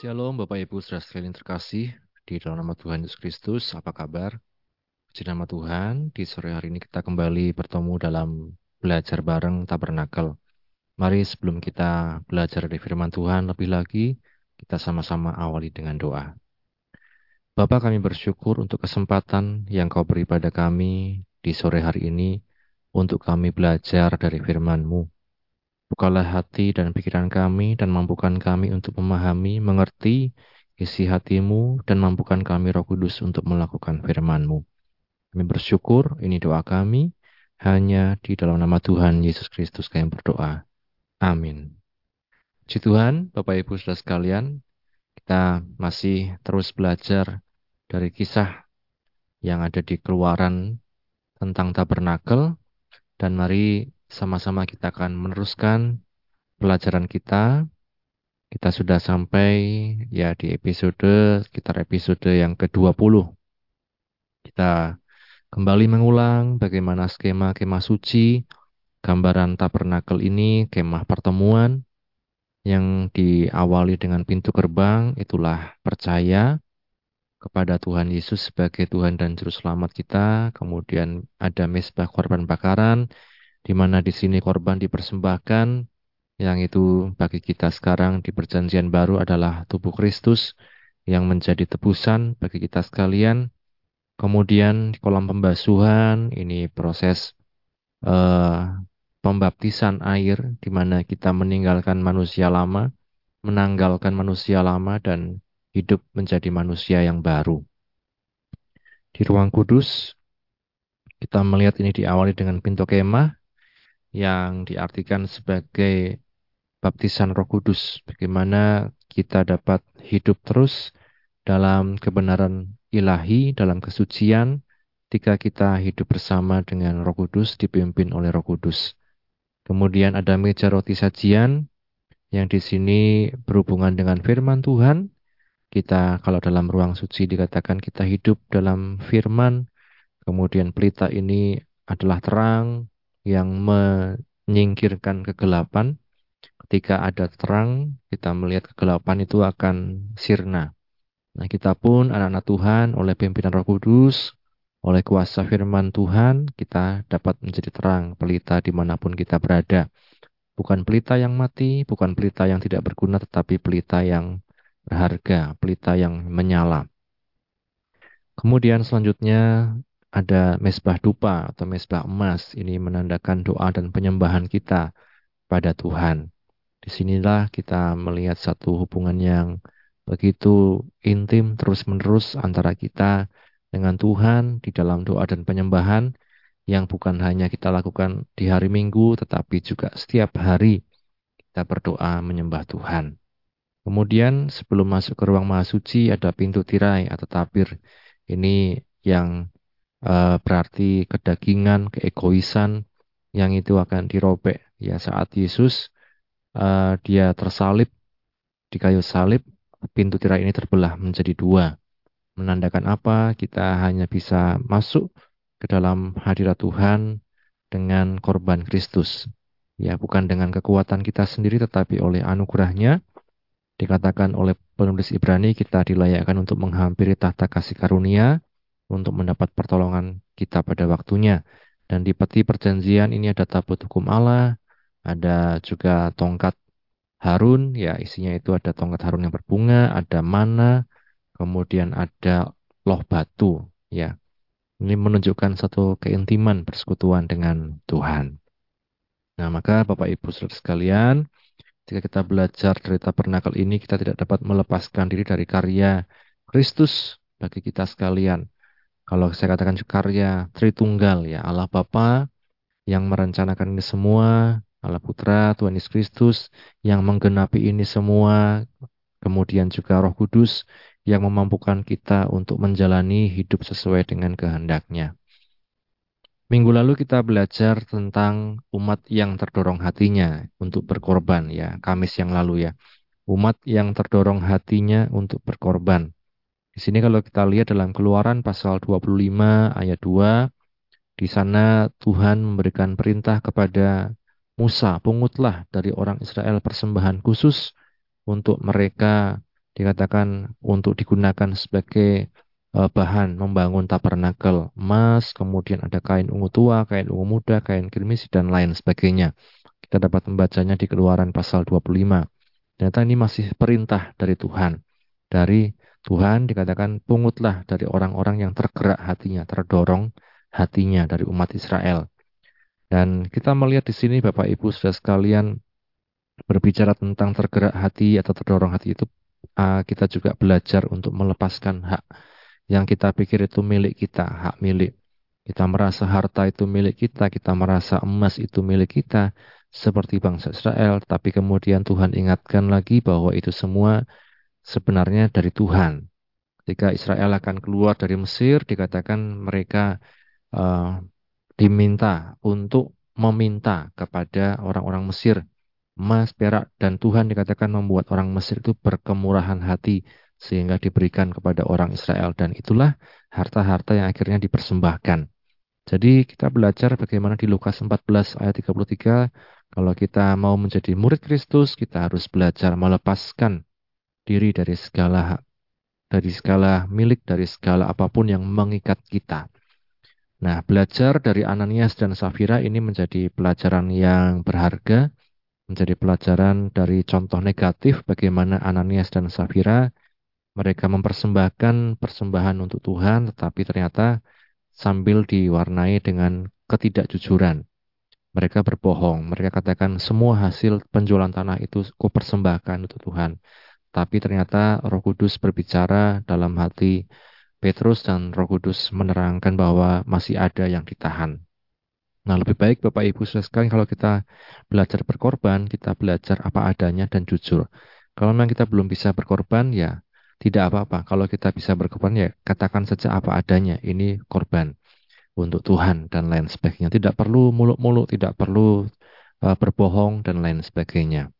Shalom Bapak Ibu saudara sekalian terkasih di dalam nama Tuhan Yesus Kristus, apa kabar? Puji nama Tuhan, di sore hari ini kita kembali bertemu dalam belajar bareng tabernakel. Mari sebelum kita belajar dari firman Tuhan lebih lagi, kita sama-sama awali dengan doa. Bapak kami bersyukur untuk kesempatan yang kau beri pada kami di sore hari ini untuk kami belajar dari firman-Mu. Bukalah hati dan pikiran kami dan mampukan kami untuk memahami, mengerti isi hatimu dan mampukan kami roh kudus untuk melakukan firman-Mu. Kami bersyukur, ini doa kami, hanya di dalam nama Tuhan Yesus Kristus kami berdoa. Amin. Puji Tuhan, Bapak Ibu Saudara sekalian, kita masih terus belajar dari kisah yang ada di keluaran tentang tabernakel dan mari sama-sama kita akan meneruskan pelajaran kita. Kita sudah sampai ya di episode sekitar episode yang ke-20. Kita kembali mengulang bagaimana skema kemah suci, gambaran tabernakel ini, kemah pertemuan yang diawali dengan pintu gerbang, itulah percaya kepada Tuhan Yesus sebagai Tuhan dan Juru Selamat kita. Kemudian ada mesbah korban bakaran, di mana di sini korban dipersembahkan, yang itu bagi kita sekarang di perjanjian baru adalah tubuh Kristus yang menjadi tebusan bagi kita sekalian. Kemudian di kolam pembasuhan ini proses uh, pembaptisan air di mana kita meninggalkan manusia lama, menanggalkan manusia lama dan hidup menjadi manusia yang baru. Di ruang kudus kita melihat ini diawali dengan pintu kemah yang diartikan sebagai baptisan Roh Kudus, bagaimana kita dapat hidup terus dalam kebenaran ilahi, dalam kesucian, ketika kita hidup bersama dengan Roh Kudus, dipimpin oleh Roh Kudus. Kemudian ada meja roti sajian, yang di sini berhubungan dengan firman Tuhan. Kita kalau dalam ruang suci dikatakan kita hidup dalam firman, kemudian pelita ini adalah terang, yang menyingkirkan kegelapan. Ketika ada terang, kita melihat kegelapan itu akan sirna. Nah, kita pun anak-anak Tuhan oleh pimpinan Roh Kudus, oleh kuasa firman Tuhan, kita dapat menjadi terang pelita di mana pun kita berada. Bukan pelita yang mati, bukan pelita yang tidak berguna, tetapi pelita yang berharga, pelita yang menyala. Kemudian selanjutnya ada mesbah dupa atau mesbah emas. Ini menandakan doa dan penyembahan kita pada Tuhan. Di sinilah kita melihat satu hubungan yang begitu intim terus-menerus antara kita dengan Tuhan di dalam doa dan penyembahan yang bukan hanya kita lakukan di hari Minggu tetapi juga setiap hari kita berdoa menyembah Tuhan. Kemudian sebelum masuk ke ruang mahasuci ada pintu tirai atau tabir. Ini yang uh, berarti kedagingan, keegoisan yang itu akan dirobek. Ya saat Yesus uh, dia tersalib di kayu salib pintu tirai ini terbelah menjadi dua. Menandakan apa? Kita hanya bisa masuk ke dalam hadirat Tuhan dengan korban Kristus. Ya bukan dengan kekuatan kita sendiri tetapi oleh anugerahnya. Dikatakan oleh penulis Ibrani kita dilayakkan untuk menghampiri tahta kasih karunia untuk mendapat pertolongan kita pada waktunya. Dan di peti perjanjian ini ada tabut hukum Allah, ada juga tongkat Harun, ya isinya itu ada tongkat Harun yang berbunga, ada mana, kemudian ada loh batu, ya. Ini menunjukkan satu keintiman persekutuan dengan Tuhan. Nah, maka Bapak Ibu Saudara sekalian, jika kita belajar dari tabernakel ini, kita tidak dapat melepaskan diri dari karya Kristus bagi kita sekalian. Kalau saya katakan karya Tritunggal ya, Allah Bapa yang merencanakan ini semua, Allah Putra, Tuhan Yesus Kristus yang menggenapi ini semua, kemudian juga Roh Kudus yang memampukan kita untuk menjalani hidup sesuai dengan kehendaknya. Minggu lalu kita belajar tentang umat yang terdorong hatinya untuk berkorban ya, Kamis yang lalu ya. Umat yang terdorong hatinya untuk berkorban. Di sini kalau kita lihat dalam keluaran pasal 25 ayat 2, di sana Tuhan memberikan perintah kepada Musa, pungutlah dari orang Israel persembahan khusus untuk mereka dikatakan untuk digunakan sebagai uh, bahan membangun tabernakel emas, kemudian ada kain ungu tua, kain ungu muda, kain kirmisi, dan lain sebagainya. Kita dapat membacanya di keluaran pasal 25. Ternyata ini masih perintah dari Tuhan. Dari Tuhan dikatakan pungutlah dari orang-orang yang tergerak hatinya, terdorong hatinya dari umat Israel. Dan kita melihat di sini Bapak Ibu sudah sekalian berbicara tentang tergerak hati atau terdorong hati itu kita juga belajar untuk melepaskan hak yang kita pikir itu milik kita, hak milik. Kita merasa harta itu milik kita, kita merasa emas itu milik kita, seperti bangsa Israel. Tapi kemudian Tuhan ingatkan lagi bahwa itu semua sebenarnya dari Tuhan. Ketika Israel akan keluar dari Mesir, dikatakan mereka uh, diminta untuk meminta kepada orang-orang Mesir emas, perak, dan Tuhan dikatakan membuat orang Mesir itu berkemurahan hati sehingga diberikan kepada orang Israel dan itulah harta-harta yang akhirnya dipersembahkan. Jadi kita belajar bagaimana di Lukas 14 ayat 33 kalau kita mau menjadi murid Kristus kita harus belajar melepaskan diri dari segala dari segala milik dari segala apa pun yang mengikat kita. Nah, belajar dari Ananias dan Safira ini menjadi pelajaran yang berharga menjadi pelajaran dari contoh negatif bagaimana Ananias dan Safira mereka mempersembahkan persembahan untuk Tuhan tetapi ternyata sambil diwarnai dengan ketidakjujuran. Mereka berbohong, mereka katakan semua hasil penjualan tanah itu ku persembahkan untuk Tuhan. Tapi ternyata Roh Kudus berbicara dalam hati Petrus dan Roh Kudus menerangkan bahwa masih ada yang ditahan. Nah, lebih baik Bapak Ibu sudah sekali kalau kita belajar berkorban, kita belajar apa adanya dan jujur. Kalau memang kita belum bisa berkorban, ya tidak apa-apa. Kalau kita bisa berkorban, ya katakan saja apa adanya. Ini korban untuk Tuhan dan lain sebagainya. Tidak perlu muluk-muluk, tidak perlu uh, berbohong dan lain sebagainya.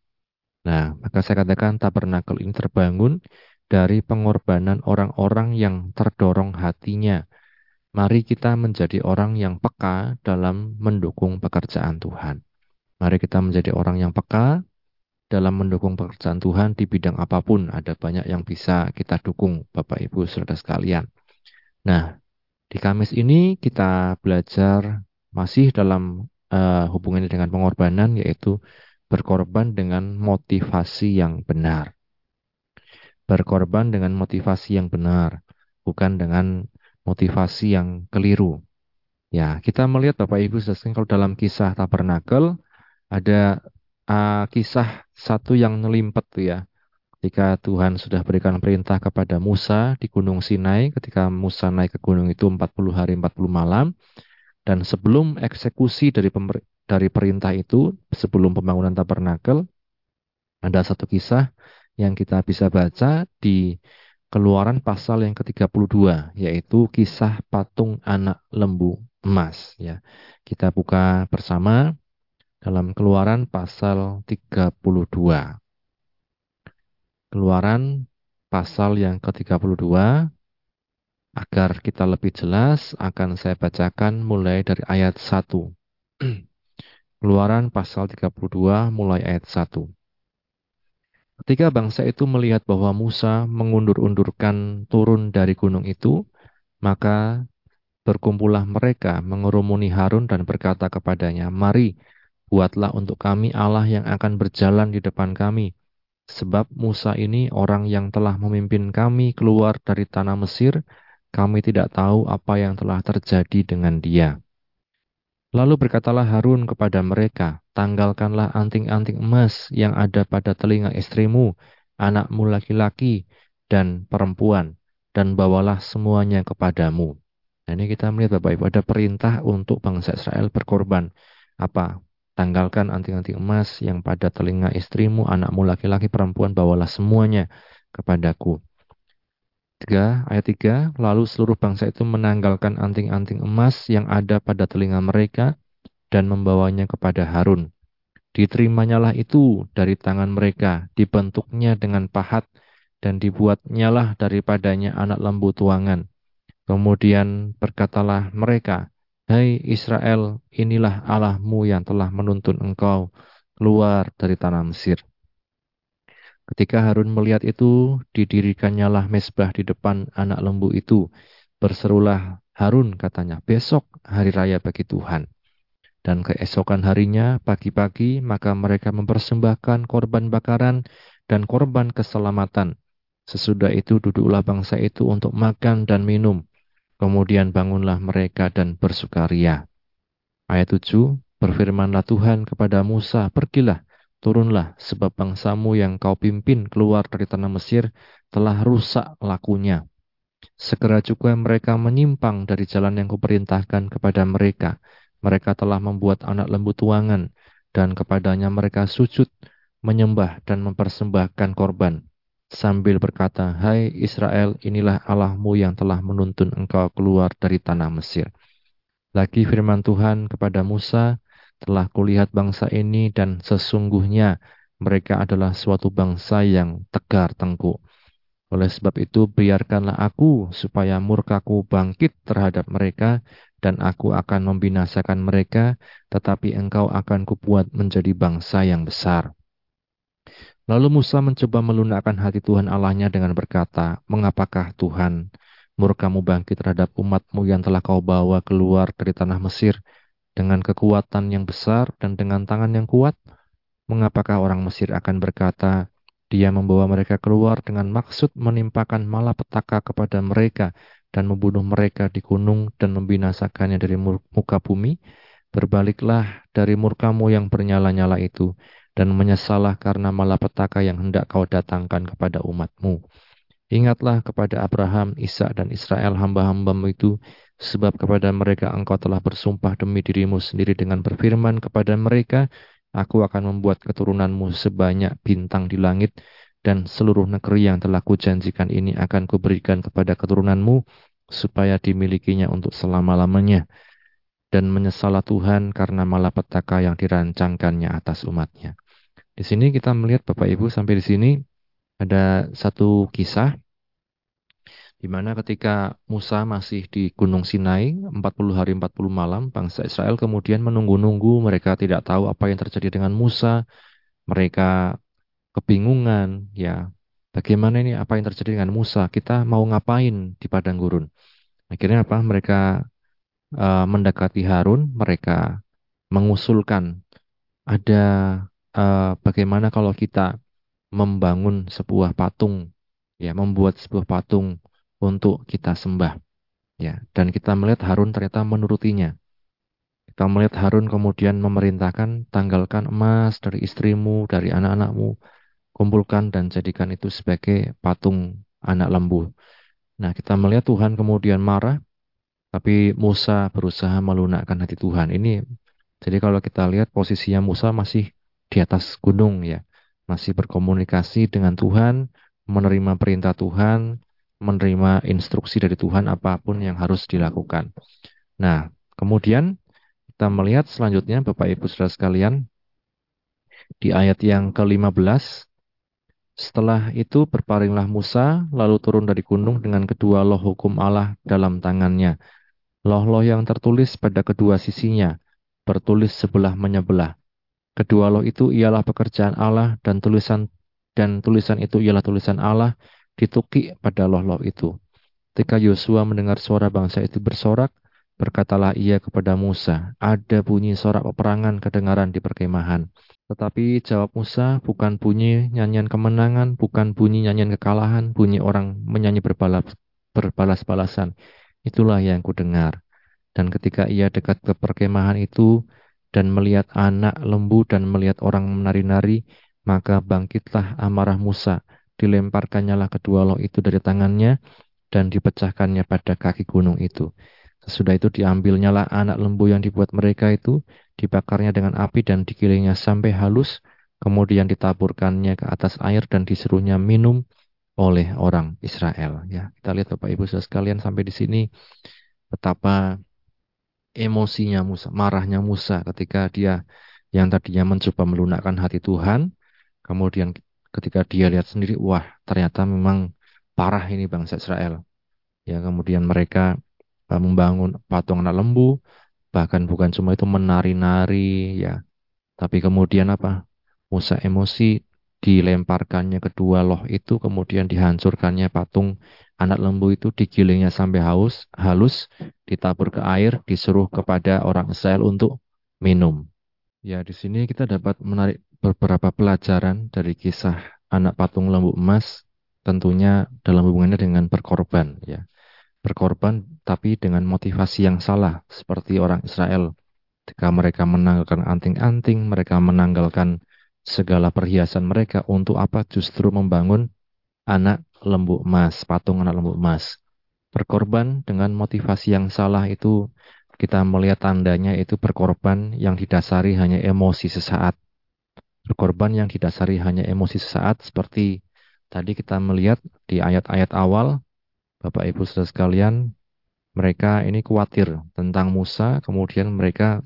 Nah, maka saya katakan tabernakel ini terbangun dari pengorbanan orang-orang yang terdorong hatinya Mari kita menjadi orang yang peka dalam mendukung pekerjaan Tuhan. Mari kita menjadi orang yang peka dalam mendukung pekerjaan Tuhan di bidang apa pun. Ada banyak yang bisa kita dukung, Bapak Ibu saudara sekalian. Nah, di Kamis ini kita belajar masih dalam uh, hubungannya dengan pengorbanan, yaitu berkorban dengan motivasi yang benar. Berkorban dengan motivasi yang benar, bukan dengan motivasi yang keliru. Ya, kita melihat Bapak Ibu saudara kalau dalam kisah tabernakel ada uh, kisah satu yang ngelimpet tuh ya. Ketika Tuhan sudah berikan perintah kepada Musa di Gunung Sinai, ketika Musa naik ke gunung itu 40 hari 40 malam, dan sebelum eksekusi dari dari perintah itu, sebelum pembangunan tabernakel, ada satu kisah yang kita bisa baca di Keluaran pasal yang ke-32 yaitu kisah patung anak lembu emas ya. Kita buka bersama dalam Keluaran pasal 32. Keluaran pasal yang ke-32 agar kita lebih jelas akan saya bacakan mulai dari ayat 1. Keluaran pasal 32 mulai ayat 1. Ketika bangsa itu melihat bahwa Musa mengundur-undurkan turun dari gunung itu, maka berkumpullah mereka mengerumuni Harun dan berkata kepadanya, Mari, buatlah untuk kami Allah yang akan berjalan di depan kami. Sebab Musa ini orang yang telah memimpin kami keluar dari tanah Mesir, kami tidak tahu apa yang telah terjadi dengan dia. Lalu berkatalah Harun kepada mereka, tanggalkanlah anting-anting emas yang ada pada telinga istrimu, anakmu laki-laki, dan perempuan, dan bawalah semuanya kepadamu. Nah, ini kita melihat Bapak Ibu ada perintah untuk bangsa Israel berkorban. Apa? Tanggalkan anting-anting emas yang pada telinga istrimu, anakmu laki-laki, perempuan, bawalah semuanya kepadaku. 3, ayat 3, lalu seluruh bangsa itu menanggalkan anting-anting emas yang ada pada telinga mereka dan membawanya kepada Harun. Diterimanya itu dari tangan mereka, dibentuknya dengan pahat, dan dibuatnyalah daripadanya anak lembu tuangan. Kemudian berkatalah mereka, Hai Israel, inilah Allahmu yang telah menuntun engkau keluar dari tanah Mesir. Ketika Harun melihat itu, didirikannya lah mesbah di depan anak lembu itu. Berserulah Harun katanya, besok hari raya bagi Tuhan. Dan keesokan harinya, pagi-pagi, maka mereka mempersembahkan korban bakaran dan korban keselamatan. Sesudah itu duduklah bangsa itu untuk makan dan minum. Kemudian bangunlah mereka dan bersukaria. Ayat 7, berfirmanlah Tuhan kepada Musa, pergilah, turunlah, sebab bangsamu yang kau pimpin keluar dari tanah Mesir telah rusak lakunya. Segera juga mereka menyimpang dari jalan yang kuperintahkan kepada mereka. Mereka telah membuat anak lembu tuangan, dan kepadanya mereka sujud, menyembah dan mempersembahkan korban sambil berkata, Hai Israel, inilah Allahmu yang telah menuntun engkau keluar dari tanah Mesir. Lagi firman Tuhan kepada Musa, telah kulihat bangsa ini dan sesungguhnya mereka adalah suatu bangsa yang tegar tengkuk. Oleh sebab itu, biarkanlah aku supaya murkaku bangkit terhadap mereka dan aku akan membinasakan mereka, tetapi engkau akan kubuat menjadi bangsa yang besar. Lalu Musa mencoba melunakkan hati Tuhan Allahnya dengan berkata, Mengapakah Tuhan murkamu bangkit terhadap umatmu yang telah kau bawa keluar dari tanah Mesir dengan kekuatan yang besar dan dengan tangan yang kuat? Mengapakah orang Mesir akan berkata, dia membawa mereka keluar dengan maksud menimpakan malapetaka kepada mereka dan membunuh mereka di gunung dan membinasakannya dari muka bumi? Berbaliklah dari murkamu yang bernyala-nyala itu dan menyesalah karena malapetaka yang hendak kau datangkan kepada umatmu. Ingatlah kepada Abraham, Ishak dan Israel hamba-hambamu itu, sebab kepada mereka engkau telah bersumpah demi dirimu sendiri dengan berfirman kepada mereka, Aku akan membuat keturunanmu sebanyak bintang di langit, dan seluruh negeri yang telah kujanjikan ini akan kuberikan kepada keturunanmu, supaya dimilikinya untuk selama-lamanya dan menyesalah Tuhan karena malapetaka yang dirancangkannya atas umatnya. Di sini kita melihat Bapak Ibu sampai di sini ada satu kisah di mana ketika Musa masih di Gunung Sinai 40 hari 40 malam bangsa Israel kemudian menunggu-nunggu mereka tidak tahu apa yang terjadi dengan Musa mereka kebingungan ya bagaimana ini apa yang terjadi dengan Musa kita mau ngapain di padang gurun? Akhirnya apa? Mereka uh, mendekati Harun, mereka mengusulkan ada uh, bagaimana kalau kita membangun sebuah patung, ya, membuat sebuah patung untuk kita sembah, ya. Dan kita melihat Harun ternyata menurutinya. Kita melihat Harun kemudian memerintahkan tanggalkan emas dari istrimu, dari anak-anakmu, kumpulkan dan jadikan itu sebagai patung anak lembu. Nah, kita melihat Tuhan kemudian marah tapi Musa berusaha melunakkan hati Tuhan. Ini jadi kalau kita lihat posisinya Musa masih di atas gunung ya. Masih berkomunikasi dengan Tuhan, menerima perintah Tuhan, menerima instruksi dari Tuhan apa pun yang harus dilakukan. Nah, kemudian kita melihat selanjutnya Bapak Ibu Saudara sekalian di ayat yang ke-15 setelah itu berparinglah Musa lalu turun dari gunung dengan kedua loh hukum Allah dalam tangannya Loh-loh yang tertulis pada kedua sisinya, bertulis sebelah menyebelah. Kedua loh itu ialah pekerjaan Allah dan tulisan dan tulisan itu ialah tulisan Allah ditukik pada loh-loh itu. Ketika Yosua mendengar suara bangsa itu bersorak, berkatalah ia kepada Musa, ada bunyi sorak peperangan kedengaran di perkemahan. Tetapi jawab Musa, bukan bunyi nyanyian kemenangan, bukan bunyi nyanyian kekalahan, bunyi orang menyanyi berbalas, berbalas-balasan. Itulah yang kudengar. Dan ketika ia dekat ke perkemahan itu dan melihat anak lembu dan melihat orang menari-nari, maka bangkitlah amarah Musa. Dilemparkannya lah kedua loh itu dari tangannya dan dipecahkannya pada kaki gunung itu. Sesudah itu diambilnya lah anak lembu yang dibuat mereka itu, dibakarnya dengan api dan digilingnya sampai halus, kemudian ditaburkannya ke atas air dan disuruhnya minum oleh orang Israel. Ya, kita lihat Bapak Ibu Saudara sekalian sampai di sini betapa emosinya Musa, marahnya Musa ketika dia yang tadinya mencoba melunakkan hati Tuhan, kemudian ketika dia lihat sendiri, wah ternyata memang parah ini bangsa Israel. Ya, kemudian mereka uh, membangun patung anak lembu, bahkan bukan cuma itu menari-nari, ya, tapi kemudian apa? Musa emosi dilemparkannya kedua loh itu, kemudian dihancurkannya patung anak lembu itu, digilingnya sampai haus, halus, ditabur ke air, disuruh kepada orang Israel untuk minum. Ya, di sini kita dapat menarik beberapa pelajaran dari kisah anak patung lembu emas, tentunya dalam hubungannya dengan berkorban, ya. Berkorban tapi dengan motivasi yang salah, seperti orang Israel. Ketika mereka menanggalkan anting-anting, mereka menanggalkan segala perhiasan mereka untuk apa? Justru membangun anak lembu emas, patung anak lembu emas. Berkorban dengan motivasi yang salah itu kita melihat tandanya itu berkorban yang didasari hanya emosi sesaat. Berkorban yang didasari hanya emosi sesaat seperti tadi kita melihat di ayat-ayat awal Bapak Ibu Saudara sekalian, mereka ini khawatir tentang Musa, kemudian mereka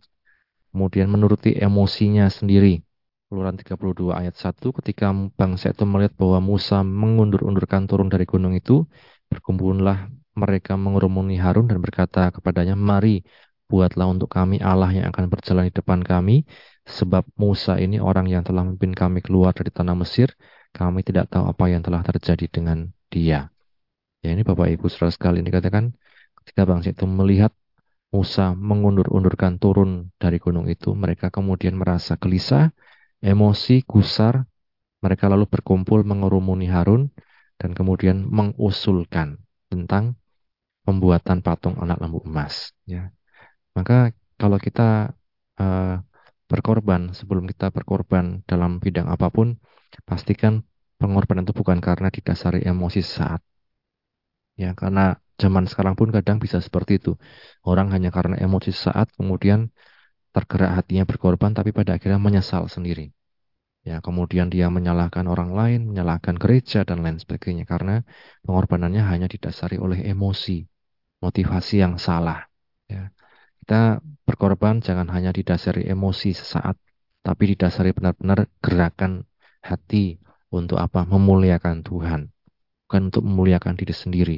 kemudian menuruti emosinya sendiri. Keluaran 32 ayat 1 ketika bangsa itu melihat bahwa Musa mengundur-undurkan turun dari gunung itu, berkumpullah mereka mengurumuni Harun dan berkata kepadanya, "Mari, buatlah untuk kami Allah yang akan berjalan di depan kami, sebab Musa ini orang yang telah memimpin kami keluar dari tanah Mesir, kami tidak tahu apa yang telah terjadi dengan dia." Ya ini Bapak Ibu Saudara sekalian dikatakan ketika bangsa itu melihat Musa mengundur-undurkan turun dari gunung itu, mereka kemudian merasa gelisah, emosi, gusar, mereka lalu berkumpul mengurumuni Harun dan kemudian mengusulkan tentang pembuatan patung anak lembu emas. Ya. Maka kalau kita uh, berkorban, sebelum kita berkorban dalam bidang apa pun, pastikan pengorbanan itu bukan karena didasari emosi saat. Ya, karena zaman sekarang pun kadang bisa seperti itu. Orang hanya karena emosi saat kemudian tergerak hatinya berkorban tapi pada akhirnya menyesal sendiri. Ya, kemudian dia menyalahkan orang lain, menyalahkan gereja dan lain sebagainya karena pengorbanannya hanya didasari oleh emosi, motivasi yang salah. Ya. Kita berkorban jangan hanya didasari emosi sesaat, tapi didasari benar-benar gerakan hati untuk apa? Memuliakan Tuhan, bukan untuk memuliakan diri sendiri.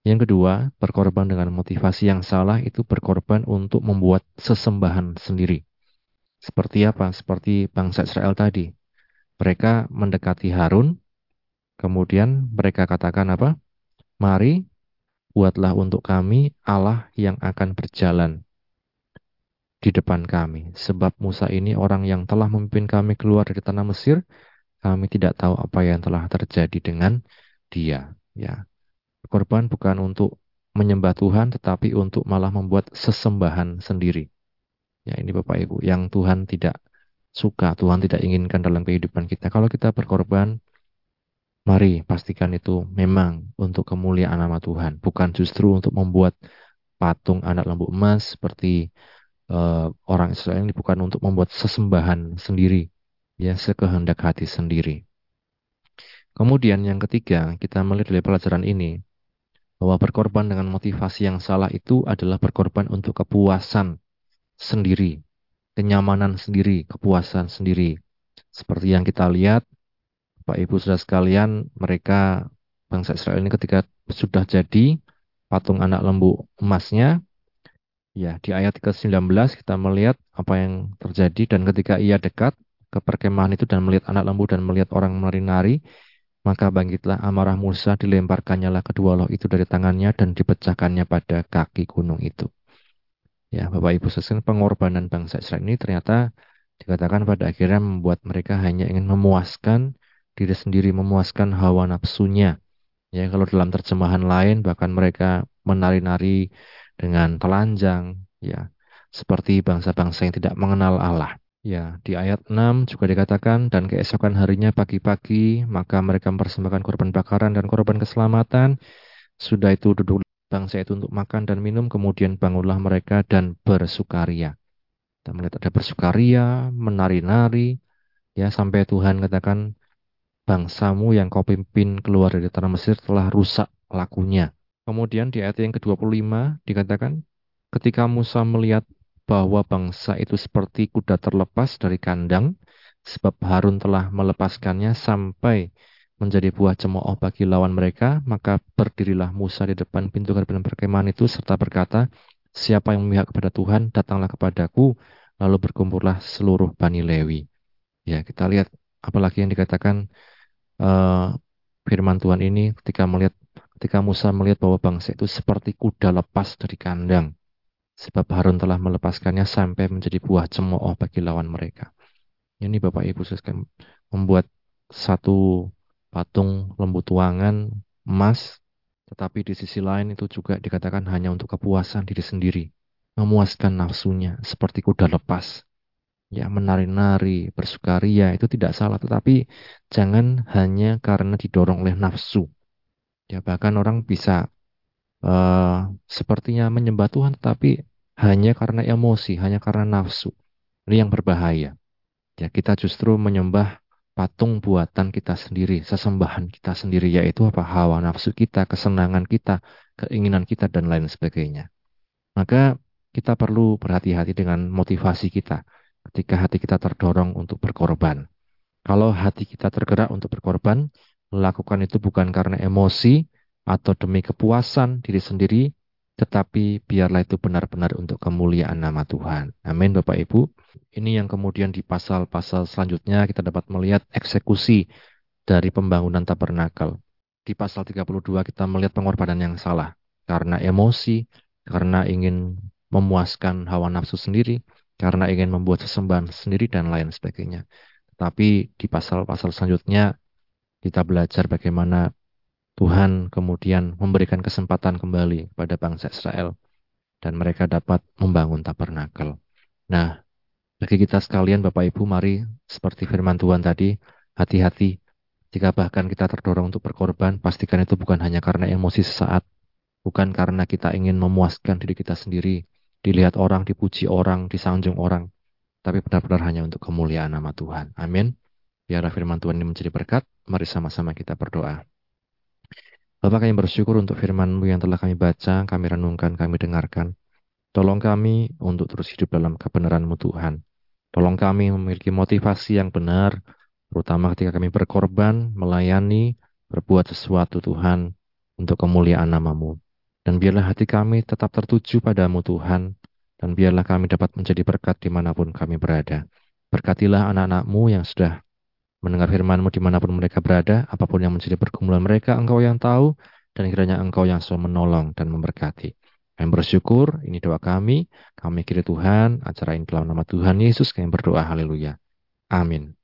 Yang kedua, berkorban dengan motivasi yang salah itu berkorban untuk membuat sesembahan sendiri. Seperti apa? Seperti bangsa Israel tadi. Mereka mendekati Harun, kemudian mereka katakan apa? Mari buatlah untuk kami Allah yang akan berjalan di depan kami. Sebab Musa ini orang yang telah memimpin kami keluar dari tanah Mesir, kami tidak tahu apa yang telah terjadi dengan dia. Ya, Korban bukan untuk menyembah Tuhan, tetapi untuk malah membuat sesembahan sendiri. Ya ini Bapak Ibu, yang Tuhan tidak suka, Tuhan tidak inginkan dalam kehidupan kita. Kalau kita berkorban, mari pastikan itu memang untuk kemuliaan nama Tuhan, bukan justru untuk membuat patung anak lembu emas seperti uh, orang Israel ini bukan untuk membuat sesembahan sendiri, ya sekehendak hati sendiri. Kemudian yang ketiga, kita melihat dari pelajaran ini, bahwa berkorban dengan motivasi yang salah itu adalah berkorban untuk kepuasan sendiri, kenyamanan sendiri, kepuasan sendiri. Seperti yang kita lihat, Pak Ibu sudah sekalian, mereka bangsa Israel ini ketika sudah jadi patung anak lembu emasnya, ya di ayat ke-19 kita melihat apa yang terjadi dan ketika ia dekat ke perkemahan itu dan melihat anak lembu dan melihat orang menari-nari, maka bangkitlah amarah Musa, dilemparkannya lah kedua loh itu dari tangannya dan dipecahkannya pada kaki gunung itu. Ya, Bapak Ibu sekalian, pengorbanan bangsa Israel ini ternyata dikatakan pada akhirnya membuat mereka hanya ingin memuaskan diri sendiri, memuaskan hawa nafsunya. Ya, kalau dalam terjemahan lain bahkan mereka menari-nari dengan telanjang, ya, seperti bangsa-bangsa yang tidak mengenal Allah. Ya, di ayat 6 juga dikatakan, dan keesokan harinya pagi-pagi, maka mereka mempersembahkan korban bakaran dan korban keselamatan. Sudah itu duduk bangsa itu untuk makan dan minum, kemudian bangunlah mereka dan bersukaria. Kita melihat ada bersukaria, menari-nari, ya sampai Tuhan katakan, bangsamu yang kau pimpin keluar dari tanah Mesir telah rusak lakunya. Kemudian di ayat yang ke-25 dikatakan, ketika Musa melihat bahwa bangsa itu seperti kuda terlepas dari kandang, sebab Harun telah melepaskannya sampai menjadi buah cemooh bagi lawan mereka, maka berdirilah Musa di depan pintu gerbang perkemahan itu serta berkata, siapa yang memihak kepada Tuhan, datanglah kepadaku, lalu berkumpullah seluruh Bani Lewi. Ya, kita lihat apalagi yang dikatakan uh, firman Tuhan ini ketika melihat ketika Musa melihat bahwa bangsa itu seperti kuda lepas dari kandang sebab Harun telah melepaskannya sampai menjadi buah cemooh bagi lawan mereka. Ini Bapak Ibu sekalian membuat satu patung lembu tuangan emas tetapi di sisi lain itu juga dikatakan hanya untuk kepuasan diri sendiri, memuaskan nafsunya seperti kuda lepas ya menari-nari, bersukaria itu tidak salah, tetapi jangan hanya karena didorong oleh nafsu. Ya bahkan orang bisa uh, sepertinya menyembah Tuhan, tetapi hanya karena emosi, hanya karena nafsu. Ini yang berbahaya. Ya kita justru menyembah patung buatan kita sendiri, sesembahan kita sendiri, yaitu apa hawa nafsu kita, kesenangan kita, keinginan kita dan lain sebagainya. Maka kita perlu berhati-hati dengan motivasi kita ketika hati kita terdorong untuk berkorban. Kalau hati kita tergerak untuk berkorban, melakukan itu bukan karena emosi atau demi kepuasan diri sendiri, tetapi biarlah itu benar-benar untuk kemuliaan nama Tuhan. Amin Bapak Ibu. Ini yang kemudian di pasal-pasal selanjutnya kita dapat melihat eksekusi dari pembangunan tabernakel. Di pasal 32 kita melihat pengorbanan yang salah karena emosi, karena ingin memuaskan hawa nafsu sendiri, karena ingin membuat sesembahan sendiri dan lain sebagainya. Tapi di pasal-pasal selanjutnya kita belajar bagaimana Tuhan kemudian memberikan kesempatan kembali kepada bangsa Israel dan mereka dapat membangun tabernakel. Nah, bagi kita sekalian Bapak Ibu, mari seperti firman Tuhan tadi, hati-hati jika bahkan kita terdorong untuk berkorban, pastikan itu bukan hanya karena emosi sesaat, bukan karena kita ingin memuaskan diri kita sendiri, dilihat orang, dipuji orang, disanjung orang, tapi benar-benar hanya untuk kemuliaan nama Tuhan. Amin. Biarlah firman Tuhan ini menjadi berkat. Mari sama-sama kita berdoa. Bapak kami bersyukur untuk firman-Mu yang telah kami baca, kami renungkan, kami dengarkan. Tolong kami untuk terus hidup dalam kebenaran-Mu Tuhan. Tolong kami memiliki motivasi yang benar, terutama ketika kami berkorban, melayani, berbuat sesuatu Tuhan untuk kemuliaan namamu. Dan biarlah hati kami tetap tertuju padamu Tuhan, dan biarlah kami dapat menjadi berkat di mana pun kami berada. Berkatilah anak-anakmu yang sudah mendengar firmanmu di mana pun mereka berada, apa pun yang menjadi pergumulan mereka, engkau yang tahu, dan kiranya engkau yang selalu menolong dan memberkati. Kami bersyukur, ini doa kami, kami kiri Tuhan, acara ini dalam nama Tuhan Yesus, kami berdoa, haleluya. Amin.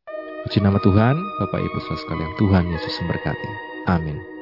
Puji nama Tuhan, Bapak Ibu saudara sekalian, Tuhan Yesus memberkati. Amin.